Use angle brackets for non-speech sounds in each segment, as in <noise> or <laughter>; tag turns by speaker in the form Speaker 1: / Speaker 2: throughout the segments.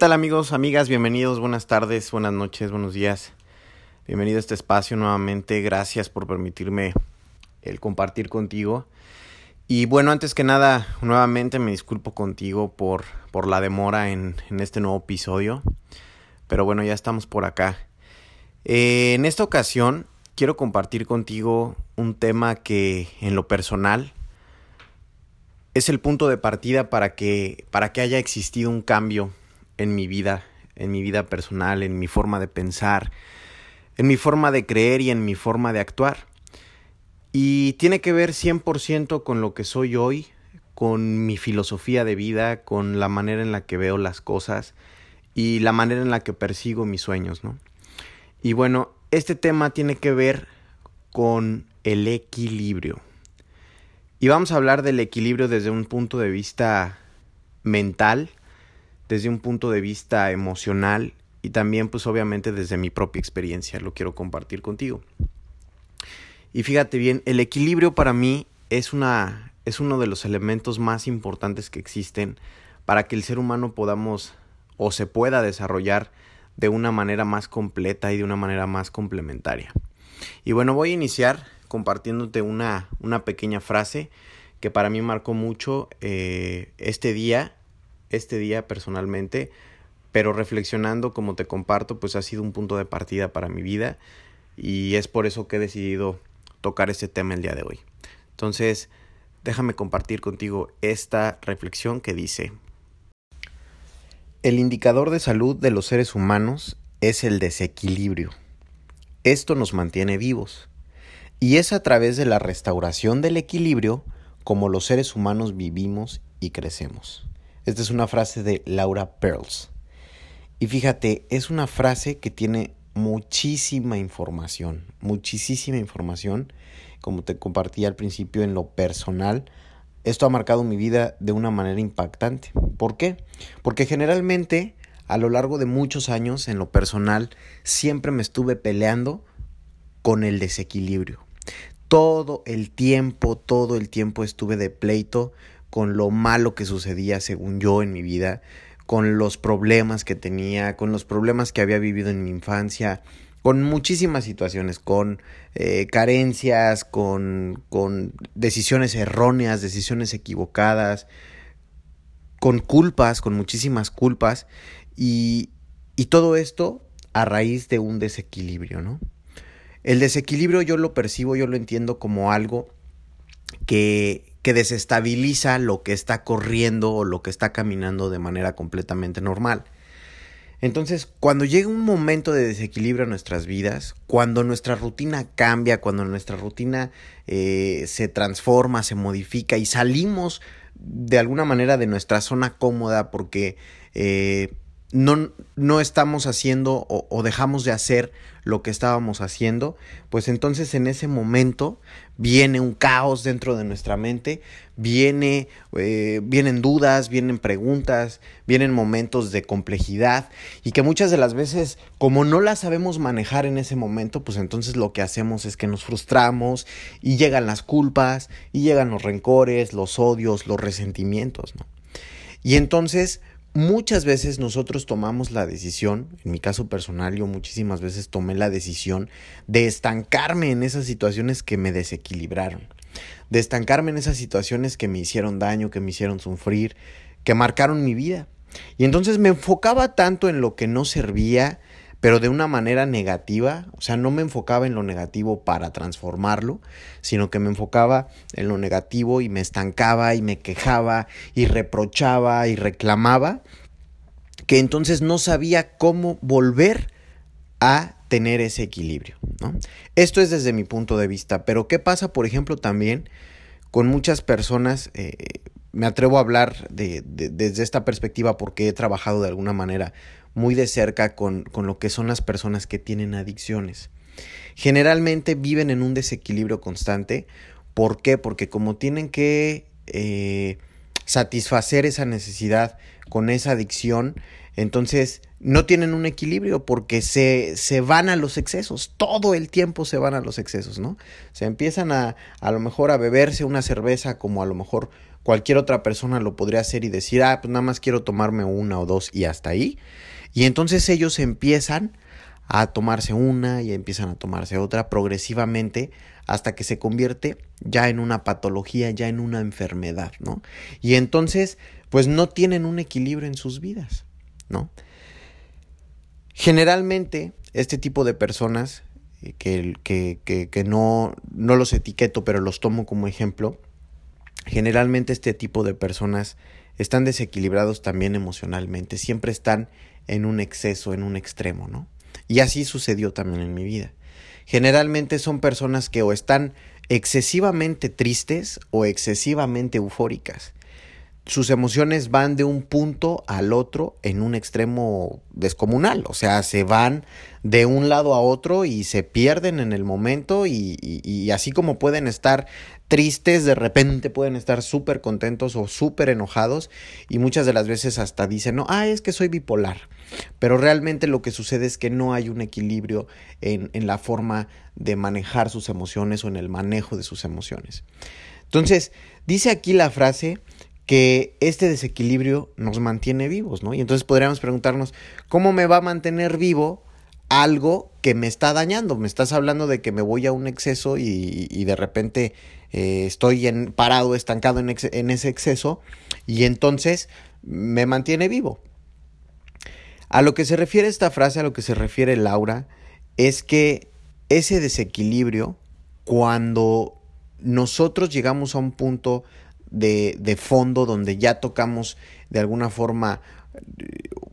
Speaker 1: ¿Qué tal amigos, amigas? Bienvenidos, buenas tardes, buenas noches, buenos días. Bienvenido a este espacio nuevamente. Gracias por permitirme el compartir contigo. Y bueno, antes que nada, nuevamente me disculpo contigo por, por la demora en, en este nuevo episodio. Pero bueno, ya estamos por acá. Eh, en esta ocasión quiero compartir contigo un tema que en lo personal es el punto de partida para que, para que haya existido un cambio en mi vida, en mi vida personal, en mi forma de pensar, en mi forma de creer y en mi forma de actuar. Y tiene que ver 100% con lo que soy hoy, con mi filosofía de vida, con la manera en la que veo las cosas y la manera en la que persigo mis sueños, ¿no? Y bueno, este tema tiene que ver con el equilibrio. Y vamos a hablar del equilibrio desde un punto de vista mental, desde un punto de vista emocional y también pues obviamente desde mi propia experiencia lo quiero compartir contigo. Y fíjate bien, el equilibrio para mí es una es uno de los elementos más importantes que existen para que el ser humano podamos o se pueda desarrollar de una manera más completa y de una manera más complementaria. Y bueno, voy a iniciar compartiéndote una, una pequeña frase que para mí marcó mucho eh, este día este día personalmente, pero reflexionando como te comparto, pues ha sido un punto de partida para mi vida y es por eso que he decidido tocar este tema el día de hoy. Entonces, déjame compartir contigo esta reflexión que dice, el indicador de salud de los seres humanos es el desequilibrio. Esto nos mantiene vivos. Y es a través de la restauración del equilibrio como los seres humanos vivimos y crecemos. Esta es una frase de Laura Pearls. Y fíjate, es una frase que tiene muchísima información, muchísima información, como te compartí al principio en lo personal. Esto ha marcado mi vida de una manera impactante. ¿Por qué? Porque generalmente a lo largo de muchos años en lo personal siempre me estuve peleando con el desequilibrio. Todo el tiempo, todo el tiempo estuve de pleito con lo malo que sucedía según yo en mi vida, con los problemas que tenía, con los problemas que había vivido en mi infancia, con muchísimas situaciones, con eh, carencias, con, con decisiones erróneas, decisiones equivocadas, con culpas, con muchísimas culpas, y, y todo esto a raíz de un desequilibrio, ¿no? El desequilibrio yo lo percibo, yo lo entiendo como algo que, que desestabiliza lo que está corriendo o lo que está caminando de manera completamente normal. Entonces, cuando llega un momento de desequilibrio en nuestras vidas, cuando nuestra rutina cambia, cuando nuestra rutina eh, se transforma, se modifica y salimos de alguna manera de nuestra zona cómoda porque eh, no, no estamos haciendo o, dejamos de hacer lo que estábamos haciendo, pues entonces en ese momento viene un caos dentro de nuestra mente, viene, eh, vienen dudas, vienen preguntas, vienen momentos de complejidad y que muchas de las veces como no las sabemos manejar en ese momento, pues entonces lo que hacemos es que nos frustramos y llegan las culpas y llegan los rencores, los odios, los resentimientos, ¿no? Y entonces muchas veces nosotros tomamos la decisión, en mi caso personal yo muchísimas veces tomé la decisión de estancarme en esas situaciones que me desequilibraron, de estancarme en esas situaciones que me hicieron daño, que me hicieron sufrir, que marcaron mi vida. Y entonces me enfocaba tanto en lo que no servía, pero de una manera negativa, o sea, no me enfocaba en lo negativo para transformarlo, sino que me enfocaba en lo negativo y me estancaba y me quejaba y reprochaba y reclamaba, que entonces no sabía cómo volver a tener ese equilibrio. ¿no? Esto es desde mi punto de vista, pero ¿qué pasa, por ejemplo, también con muchas personas? Eh, me atrevo a hablar de, desde esta perspectiva porque he trabajado de alguna manera muy de cerca con, con lo que son las personas que tienen adicciones. Generalmente viven en un desequilibrio constante. ¿Por qué? Porque como tienen que eh, satisfacer esa necesidad con esa adicción, entonces no tienen un equilibrio porque se, se, van a los excesos, todo el tiempo se van a los excesos, ¿no? Se empiezan a a lo mejor a beberse una cerveza como a lo mejor Cualquier otra persona lo podría hacer y decir, ah, pues nada más quiero tomarme una o dos y hasta ahí. Y entonces ellos empiezan a tomarse una y empiezan a tomarse otra progresivamente hasta que se convierte ya en una patología, ya en una enfermedad, ¿no? Y entonces, pues no tienen un equilibrio en sus vidas, ¿no? Generalmente, este tipo de personas, eh, que, que, que, no, no los etiqueto, pero los tomo como ejemplo, generalmente este tipo de personas están desequilibrados también emocionalmente, siempre están en un exceso, en un extremo, ¿no? Y así sucedió también en mi vida. Generalmente son personas que o están excesivamente tristes o excesivamente eufóricas. Sus emociones van de un punto al otro en un extremo descomunal, o sea, se van de un lado a otro y se pierden en el momento y, y así como pueden estar tristes, de repente pueden estar súper contentos o súper enojados y muchas de las veces hasta dicen, no, ah, es que soy bipolar. Pero realmente lo que sucede es que no hay un equilibrio en, en la forma de manejar sus emociones o en el manejo de sus emociones. Entonces, dice aquí la frase que este desequilibrio nos mantiene vivos, ¿no? Y entonces podríamos preguntarnos, ¿cómo me va a mantener vivo algo que me está dañando? Me estás hablando de que me voy a un exceso y, de repente eh, estoy en, parado, estancado en, en ese exceso y entonces me mantiene vivo. A lo que se refiere esta frase, a lo que se refiere Laura, es que ese desequilibrio, cuando nosotros llegamos a un punto de, de, fondo donde ya tocamos de alguna forma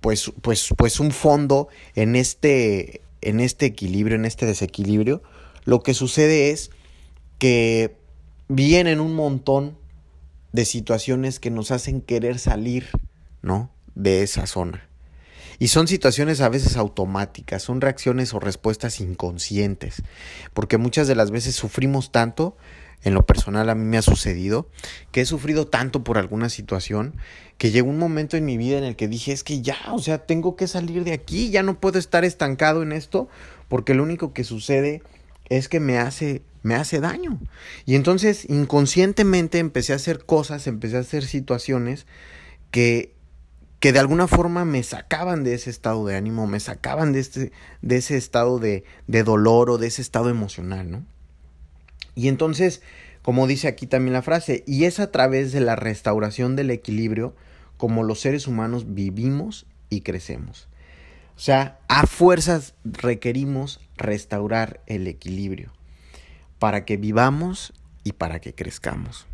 Speaker 1: pues, pues, pues un fondo en este, en este equilibrio, en este desequilibrio, lo que sucede es que vienen un montón de situaciones que nos hacen querer salir, ¿no? De esa zona. Y son situaciones a veces automáticas, son reacciones o respuestas inconscientes, porque muchas de las veces sufrimos tanto, en lo personal a mí me ha sucedido, que he sufrido tanto por alguna situación, que llegó un momento en mi vida en el que dije, es que ya, o sea, tengo que salir de aquí, ya no puedo estar estancado en esto, porque lo único que sucede es que me hace me hace daño. Y entonces inconscientemente empecé a hacer cosas, empecé a hacer situaciones que, que de alguna forma me sacaban de ese estado de ánimo, me sacaban de, este, de ese estado de, de dolor o de ese estado emocional, ¿no? Y entonces, como dice aquí también la frase, y es a través de la restauración del equilibrio como los seres humanos vivimos y crecemos. O sea, a fuerzas requerimos restaurar el equilibrio para que vivamos y para que crezcamos.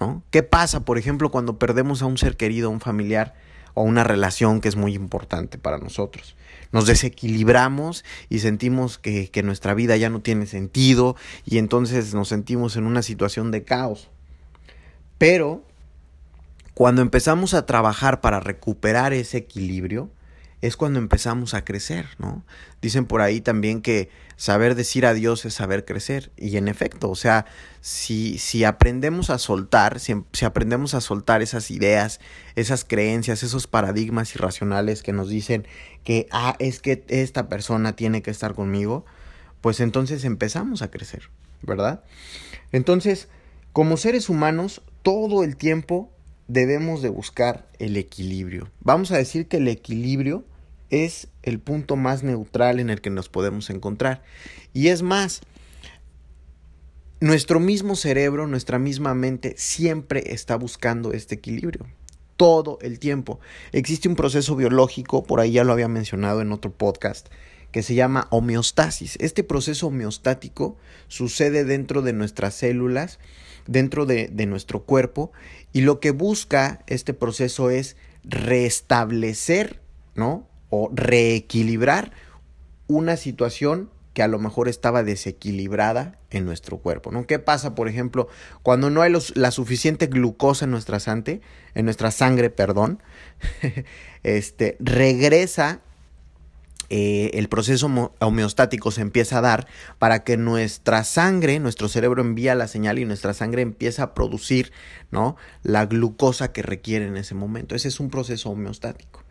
Speaker 1: ¿no? ¿Qué pasa, por ejemplo, cuando perdemos a un ser querido, a un familiar o una relación que es muy importante para nosotros? Nos desequilibramos y sentimos que, que nuestra vida ya no tiene sentido y entonces nos sentimos en una situación de caos. Pero cuando empezamos a trabajar para recuperar ese equilibrio, es cuando empezamos a crecer, ¿no? Dicen por ahí también que saber decir adiós es saber crecer. Y en efecto, o sea, si, si aprendemos a soltar, si, si, aprendemos a soltar esas ideas, esas creencias, esos paradigmas irracionales que nos dicen que, ah, es que esta persona tiene que estar conmigo, pues entonces empezamos a crecer, ¿verdad? Entonces, como seres humanos, todo el tiempo debemos de buscar el equilibrio. Vamos a decir que el equilibrio es el punto más neutral en el que nos podemos encontrar. Y es más, nuestro mismo cerebro, nuestra misma mente siempre está buscando este equilibrio. Todo el tiempo. Existe un proceso biológico, por ahí ya lo había mencionado en otro podcast, que se llama homeostasis. Este proceso homeostático sucede dentro de nuestras células, dentro de, de nuestro cuerpo, y lo que busca este proceso es restablecer, ¿no? O reequilibrar una situación que a lo mejor estaba desequilibrada en nuestro cuerpo, ¿no? ¿Qué pasa, por ejemplo, cuando no hay la suficiente glucosa en nuestra sangre, en nuestra sangre, perdón, <laughs> este, regresa eh, el proceso homeostático se empieza a dar para que nuestra sangre, nuestro cerebro envía la señal y nuestra sangre empieza a producir, ¿no? La glucosa que requiere en ese momento. Ese es un proceso homeostático.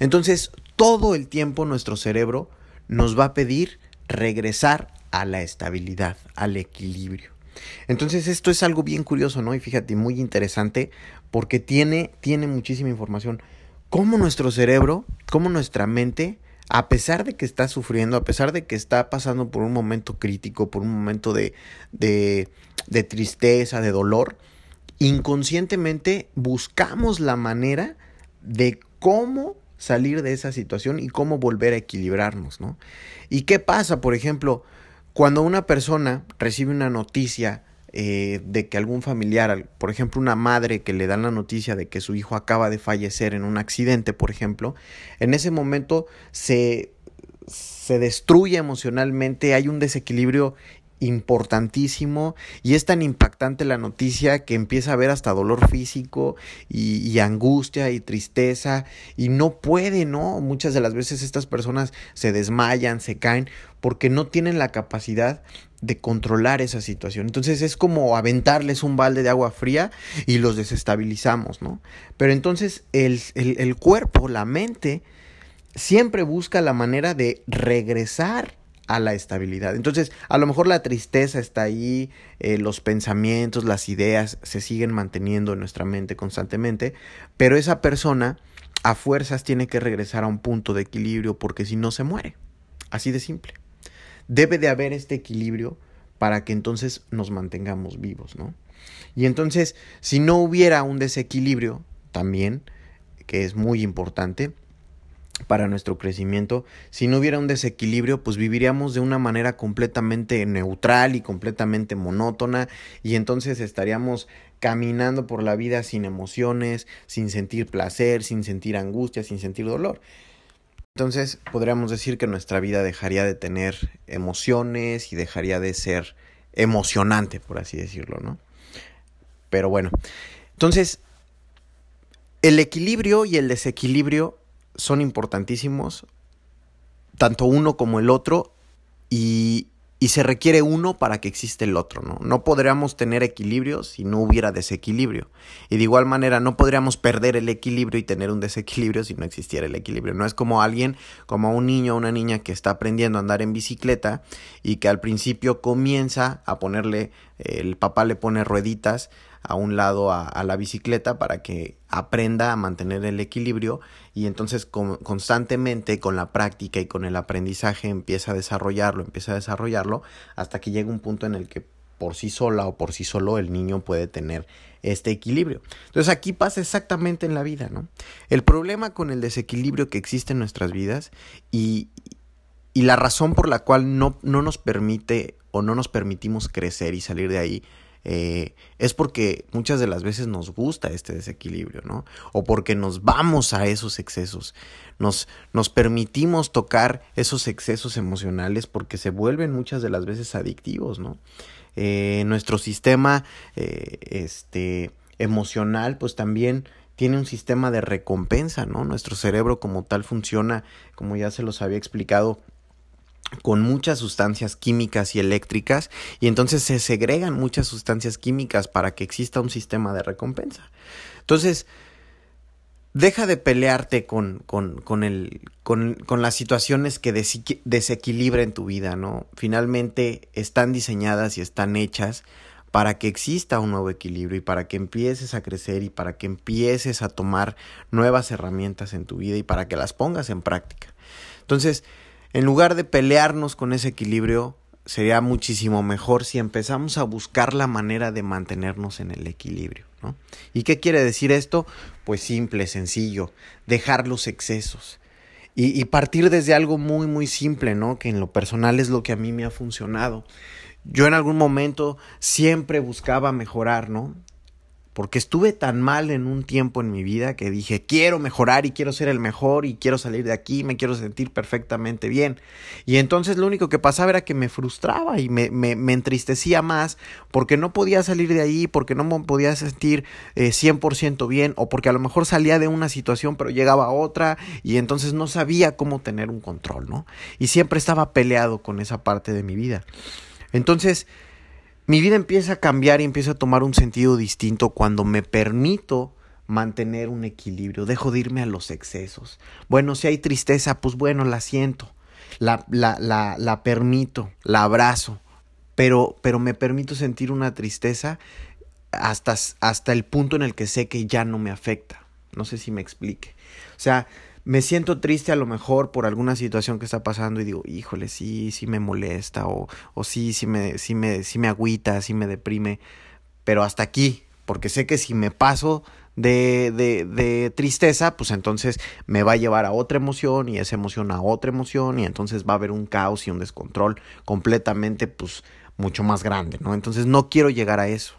Speaker 1: Entonces, todo el tiempo nuestro cerebro nos va a pedir regresar a la estabilidad, al equilibrio. Entonces esto es algo bien curioso, ¿no? Y fíjate, muy interesante porque tiene, tiene muchísima información. Cómo nuestro cerebro, cómo nuestra mente, a pesar de que está sufriendo, a pesar de que está pasando por un momento crítico, por un momento de, de, de tristeza, de dolor, inconscientemente buscamos la manera de cómo salir de esa situación y cómo volver a equilibrarnos, ¿no? ¿Y qué pasa, por ejemplo, cuando una persona recibe una noticia eh, de que algún familiar, por ejemplo, una madre que le dan la noticia de que su hijo acaba de fallecer en un accidente, por ejemplo, en ese momento se, se destruye emocionalmente, hay un desequilibrio importantísimo y es tan impactante la noticia que empieza a haber hasta dolor físico y, angustia y tristeza y no puede, ¿no? Muchas de las veces estas personas se desmayan, se caen porque no tienen la capacidad de controlar esa situación. Entonces es como aventarles un balde de agua fría y los desestabilizamos, ¿no? Pero entonces el, el, el cuerpo, la mente, siempre busca la manera de regresar a la estabilidad. Entonces, a lo mejor la tristeza está ahí, eh, los pensamientos, las ideas se siguen manteniendo en nuestra mente constantemente, pero esa persona a fuerzas tiene que regresar a un punto de equilibrio porque si no se muere. Así de simple. Debe de haber este equilibrio para que entonces nos mantengamos vivos, ¿no? Y entonces, si no hubiera un desequilibrio, también, que es muy importante, para nuestro crecimiento. Si no hubiera un desequilibrio, pues viviríamos de una manera completamente neutral y completamente monótona y entonces estaríamos caminando por la vida sin emociones, sin sentir placer, sin sentir angustia, sin sentir dolor. Entonces podríamos decir que nuestra vida dejaría de tener emociones y dejaría de ser emocionante, por así decirlo, ¿no? Pero bueno, entonces el equilibrio y el desequilibrio son importantísimos, tanto uno como el otro, y, y se requiere uno para que exista el otro, ¿no? No podríamos tener equilibrio si no hubiera desequilibrio. Y de igual manera, no podríamos perder el equilibrio y tener un desequilibrio si no existiera el equilibrio. No es como alguien, como un niño o una niña que está aprendiendo a andar en bicicleta y que al principio comienza a ponerle, el papá le pone rueditas a un lado a, la bicicleta para que aprenda a mantener el equilibrio y entonces constantemente con la práctica y con el aprendizaje empieza a desarrollarlo, empieza a desarrollarlo hasta que llega un punto en el que por sí sola o por sí solo el niño puede tener este equilibrio. Entonces aquí pasa exactamente en la vida, ¿no? El problema con el desequilibrio que existe en nuestras vidas y, y la razón por la cual no, no nos permite o no nos permitimos crecer y salir de ahí eh, es porque muchas de las veces nos gusta este desequilibrio, ¿no? O porque nos vamos a esos excesos, nos, nos permitimos tocar esos excesos emocionales porque se vuelven muchas de las veces adictivos, ¿no? Eh, nuestro sistema eh, este, emocional, pues también tiene un sistema de recompensa, ¿no? Nuestro cerebro como tal funciona, como ya se los había explicado, con muchas sustancias químicas y eléctricas y entonces se segregan muchas sustancias químicas para que exista un sistema de recompensa. Entonces, deja de pelearte con, con, con, el, con, con las situaciones que desequilibren tu vida, ¿no? Finalmente están diseñadas y están hechas para que exista un nuevo equilibrio y para que empieces a crecer y para que empieces a tomar nuevas herramientas en tu vida y para que las pongas en práctica. Entonces, en lugar de pelearnos con ese equilibrio, sería muchísimo mejor si empezamos a buscar la manera de mantenernos en el equilibrio. ¿no? ¿Y qué quiere decir esto? Pues simple, sencillo, dejar los excesos. Y, partir desde algo muy, muy simple, ¿no? Que en lo personal es lo que a mí me ha funcionado. Yo en algún momento siempre buscaba mejorar, ¿no? Porque estuve tan mal en un tiempo en mi vida que dije, quiero mejorar y quiero ser el mejor y quiero salir de aquí, me quiero sentir perfectamente bien. Y entonces lo único que pasaba era que me frustraba y me, me, me entristecía más porque no podía salir de ahí, porque no me podía sentir eh, 100% bien o porque a lo mejor salía de una situación pero llegaba a otra y entonces no sabía cómo tener un control, ¿no? Y siempre estaba peleado con esa parte de mi vida. Entonces, mi vida empieza a cambiar y empieza a tomar un sentido distinto cuando me permito mantener un equilibrio, dejo de irme a los excesos. Bueno, si hay tristeza, pues bueno, la siento, la, la, la, la permito, la abrazo, pero, pero me permito sentir una tristeza hasta, hasta el punto en el que sé que ya no me afecta. No sé si me explique. O sea, me siento triste a lo mejor por alguna situación que está pasando y digo, híjole, sí, sí me molesta o, o sí, sí me, sí, me, sí me agüita, sí me deprime, pero hasta aquí, porque sé que si me paso de, de, de, tristeza, pues entonces me va a llevar a otra emoción y esa emoción a otra emoción y entonces va a haber un caos y un descontrol completamente, pues, mucho más grande, ¿no? Entonces no quiero llegar a eso.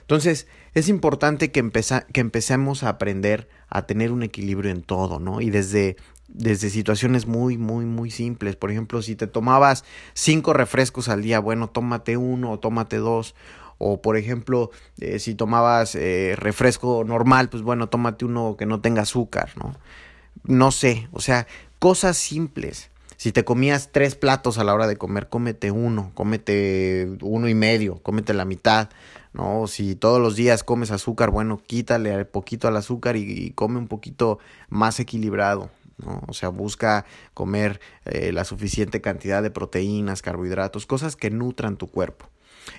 Speaker 1: Entonces es importante que, empecemos a aprender a tener un equilibrio en todo, ¿no? Y desde, desde situaciones muy, muy, muy simples. Por ejemplo, si te tomabas cinco refrescos al día, bueno, tómate uno o tómate dos. O por ejemplo, eh, si tomabas eh, refresco normal, pues bueno, tómate uno que no tenga azúcar, ¿no? No sé, o sea, cosas simples. Si te comías tres platos a la hora de comer, cómete uno, cómete uno y medio, cómete la mitad, ¿no? Si todos los días comes azúcar, bueno, quítale poquito al azúcar y, come un poquito más equilibrado, ¿no? O sea, busca comer eh, la suficiente cantidad de proteínas, carbohidratos, cosas que nutran tu cuerpo.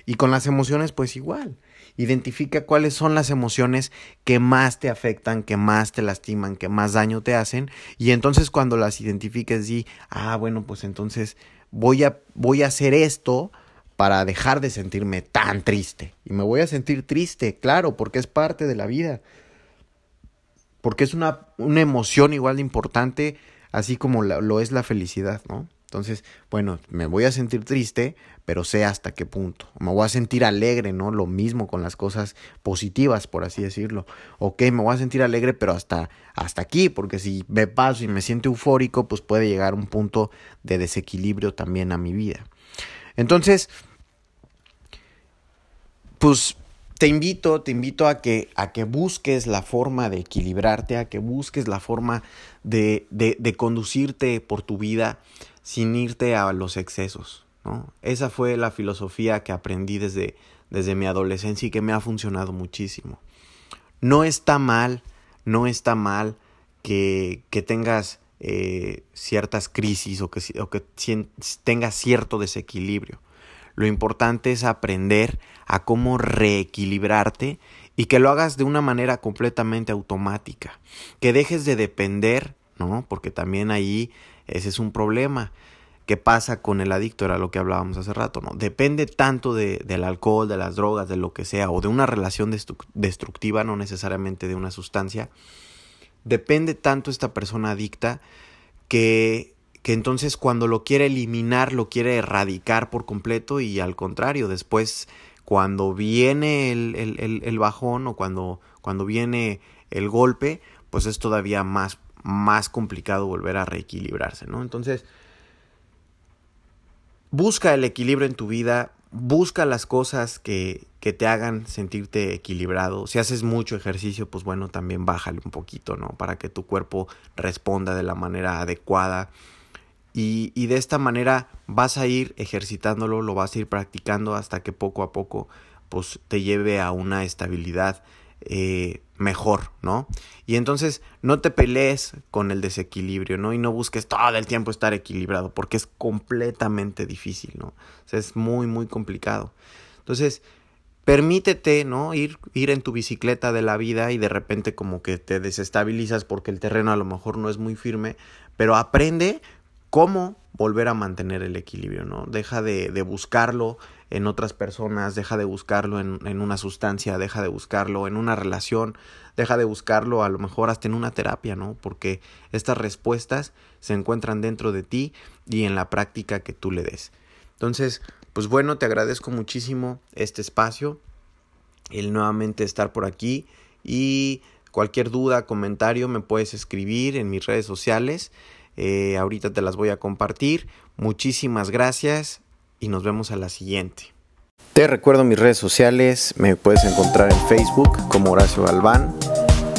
Speaker 1: Y con las emociones, pues igual. Identifica cuáles son las emociones que más te afectan, que más te lastiman, que más daño te hacen. Y entonces cuando las identifiques, di, ah, bueno, pues entonces voy a, voy a hacer esto para dejar de sentirme tan triste. Y me voy a sentir triste, claro, porque es parte de la vida. Porque es una, una emoción igual de importante, así como lo es la felicidad, ¿no? Entonces, bueno, me voy a sentir triste, pero sé hasta qué punto. Me voy a sentir alegre, ¿no? Lo mismo con las cosas positivas, por así decirlo. Ok, me voy a sentir alegre, pero hasta, hasta aquí, porque si me paso y me siento eufórico, pues puede llegar un punto de desequilibrio también a mi vida. Entonces, pues te invito, te invito a que, a que busques la forma de equilibrarte, a que busques la forma de, de, conducirte por tu vida sin irte a los excesos. ¿no? Esa fue la filosofía que aprendí desde, desde mi adolescencia y que me ha funcionado muchísimo. No está mal, no está mal que, que tengas eh, ciertas crisis o que, o que tengas cierto desequilibrio. Lo importante es aprender a cómo reequilibrarte y que lo hagas de una manera completamente automática. Que dejes de depender, ¿no? Porque también ahí ese es un problema. ¿Qué pasa con el adicto? Era lo que hablábamos hace rato, ¿no? Depende tanto de, del alcohol, de las drogas, de lo que sea, o de una relación destructiva, no necesariamente de una sustancia. Depende tanto esta persona adicta que, que entonces cuando lo quiere eliminar, lo quiere erradicar por completo y al contrario, después cuando viene el, el, el bajón o cuando, cuando viene el golpe, pues es todavía más más complicado volver a reequilibrarse, ¿no? Entonces, busca el equilibrio en tu vida, busca las cosas que, que, te hagan sentirte equilibrado. Si haces mucho ejercicio, pues bueno, también bájale un poquito, ¿no? Para que tu cuerpo responda de la manera adecuada. Y, de esta manera vas a ir ejercitándolo, lo vas a ir practicando hasta que poco a poco pues te lleve a una estabilidad eh, mejor, ¿no? Y entonces no te pelees con el desequilibrio, ¿no? Y no busques todo el tiempo estar equilibrado, porque es completamente difícil, ¿no? Es muy, muy complicado. Entonces, permítete, ¿no? Ir, ir en tu bicicleta de la vida y de repente como que te desestabilizas porque el terreno a lo mejor no es muy firme, pero aprende cómo volver a mantener el equilibrio, ¿no? Deja de, buscarlo en otras personas, deja de buscarlo en, en, una sustancia, deja de buscarlo en una relación, deja de buscarlo a lo mejor hasta en una terapia, ¿no? Porque estas respuestas se encuentran dentro de ti y en la práctica que tú le des. Entonces, pues bueno, te agradezco muchísimo este espacio, el nuevamente estar por aquí y cualquier duda, comentario me puedes escribir en mis redes sociales. Eh, ahorita te las voy a compartir. Muchísimas gracias y nos vemos a la siguiente. Te recuerdo mis redes sociales, me puedes encontrar en Facebook como Horacio Galván,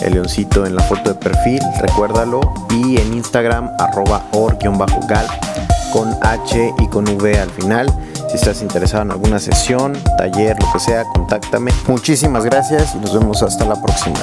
Speaker 1: el leoncito en la foto de perfil, recuérdalo, y en Instagram arroba or-gal con H y con V al final. Si estás interesado en alguna sesión, taller, lo que sea, contáctame. Muchísimas gracias y nos vemos hasta la próxima.